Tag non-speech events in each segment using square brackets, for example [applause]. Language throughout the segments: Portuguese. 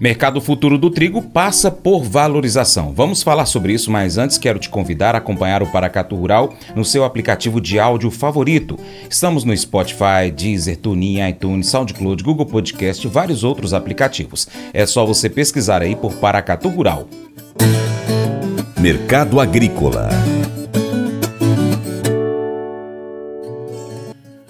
Mercado futuro do trigo passa por valorização. Vamos falar sobre isso, mas antes quero te convidar a acompanhar o Paracatu Rural no seu aplicativo de áudio favorito. Estamos no Spotify, Deezer, TuneIn, iTunes, SoundCloud, Google Podcast e vários outros aplicativos. É só você pesquisar aí por Paracatu Rural. Mercado Agrícola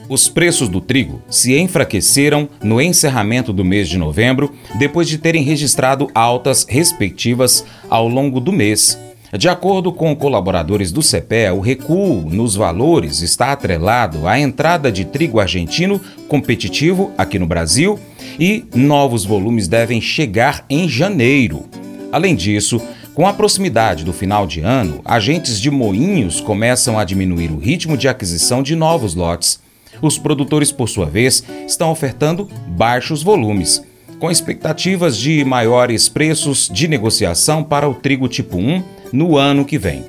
Os preços do trigo se enfraqueceram no encerramento do mês de novembro, depois de terem registrado altas respectivas ao longo do mês. De acordo com colaboradores do CPE, o recuo nos valores está atrelado à entrada de trigo argentino competitivo aqui no Brasil e novos volumes devem chegar em janeiro. Além disso, com a proximidade do final de ano, agentes de moinhos começam a diminuir o ritmo de aquisição de novos lotes. Os produtores, por sua vez, estão ofertando baixos volumes, com expectativas de maiores preços de negociação para o trigo tipo 1 no ano que vem.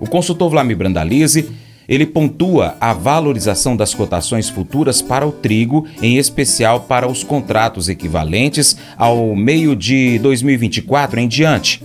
O consultor Vlamir Brandalize ele pontua a valorização das cotações futuras para o trigo, em especial para os contratos equivalentes ao meio de 2024 em diante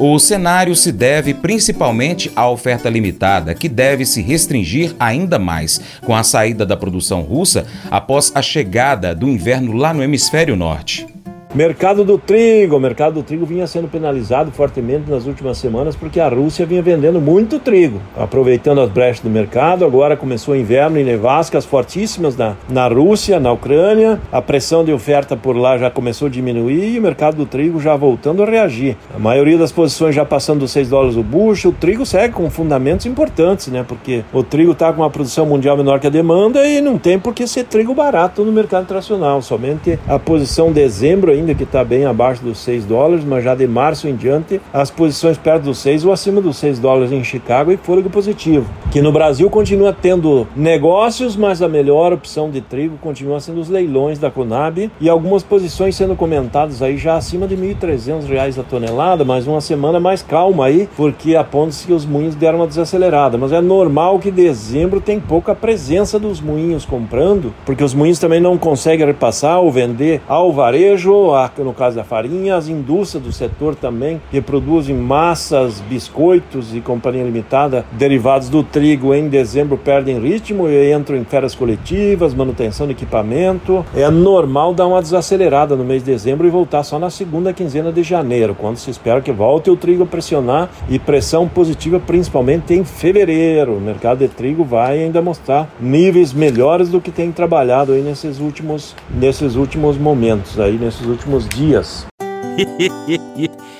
o cenário se deve principalmente à oferta limitada, que deve se restringir ainda mais com a saída da produção russa após a chegada do inverno lá no hemisfério norte. Mercado do trigo. O mercado do trigo vinha sendo penalizado fortemente nas últimas semanas porque a Rússia vinha vendendo muito trigo, aproveitando as brechas do mercado. Agora começou o inverno e nevascas fortíssimas na, na Rússia, na Ucrânia. A pressão de oferta por lá já começou a diminuir e o mercado do trigo já voltando a reagir. A maioria das posições já passando dos 6 dólares o bucho. O trigo segue com fundamentos importantes, né? Porque o trigo está com uma produção mundial menor que a demanda e não tem por que ser trigo barato no mercado internacional. Somente a posição dezembro ainda que está bem abaixo dos 6 dólares, mas já de março em diante, as posições perto dos 6 ou acima dos 6 dólares em Chicago e fôlego positivo. Que no Brasil continua tendo negócios, mas a melhor opção de trigo continua sendo os leilões da Conab e algumas posições sendo comentadas aí já acima de R$ 1.300 a tonelada, mas uma semana mais calma aí, porque aponta-se que os moinhos deram uma desacelerada. Mas é normal que dezembro tem pouca presença dos moinhos comprando, porque os moinhos também não conseguem repassar ou vender ao varejo, no caso da farinha, as indústrias do setor também, que produzem massas, biscoitos e companhia limitada derivados do trigo em dezembro perdem ritmo e entram em férias coletivas, manutenção de equipamento. É normal dar uma desacelerada no mês de dezembro e voltar só na segunda quinzena de janeiro, quando se espera que volte o trigo a pressionar e pressão positiva principalmente em fevereiro. O mercado de trigo vai ainda mostrar níveis melhores do que tem trabalhado aí nesses últimos, nesses últimos momentos, aí nesses últimos últimos dias. [laughs]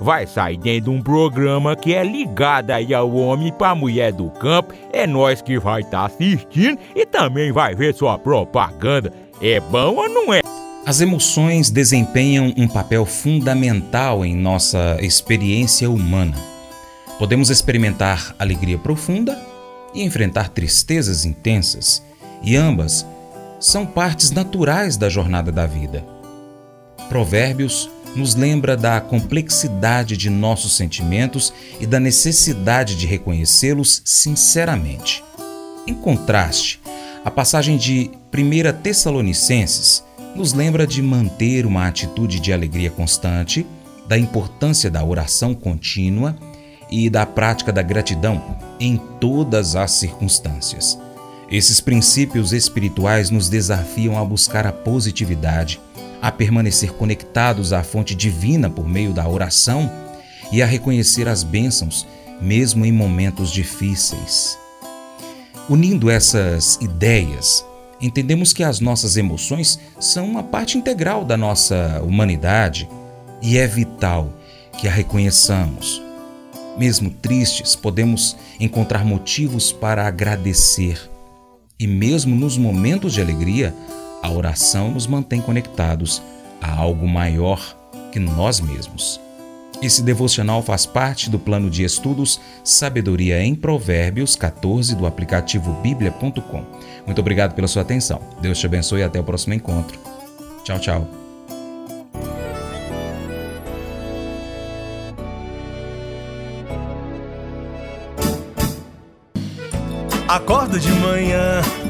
vai sair dentro de um programa que é ligado aí ao homem para mulher do campo. É nós que vai estar tá assistindo e também vai ver sua propaganda. É bom ou não é? As emoções desempenham um papel fundamental em nossa experiência humana. Podemos experimentar alegria profunda e enfrentar tristezas intensas, e ambas são partes naturais da jornada da vida. Provérbios nos lembra da complexidade de nossos sentimentos e da necessidade de reconhecê-los sinceramente. Em contraste, a passagem de 1 Tessalonicenses nos lembra de manter uma atitude de alegria constante, da importância da oração contínua e da prática da gratidão em todas as circunstâncias. Esses princípios espirituais nos desafiam a buscar a positividade, a permanecer conectados à fonte divina por meio da oração e a reconhecer as bênçãos, mesmo em momentos difíceis. Unindo essas ideias, entendemos que as nossas emoções são uma parte integral da nossa humanidade e é vital que a reconheçamos. Mesmo tristes, podemos encontrar motivos para agradecer. E mesmo nos momentos de alegria, a oração nos mantém conectados a algo maior que nós mesmos. Esse devocional faz parte do plano de estudos Sabedoria em Provérbios 14 do aplicativo bíblia.com. Muito obrigado pela sua atenção. Deus te abençoe e até o próximo encontro. Tchau, tchau. Acordo de manhã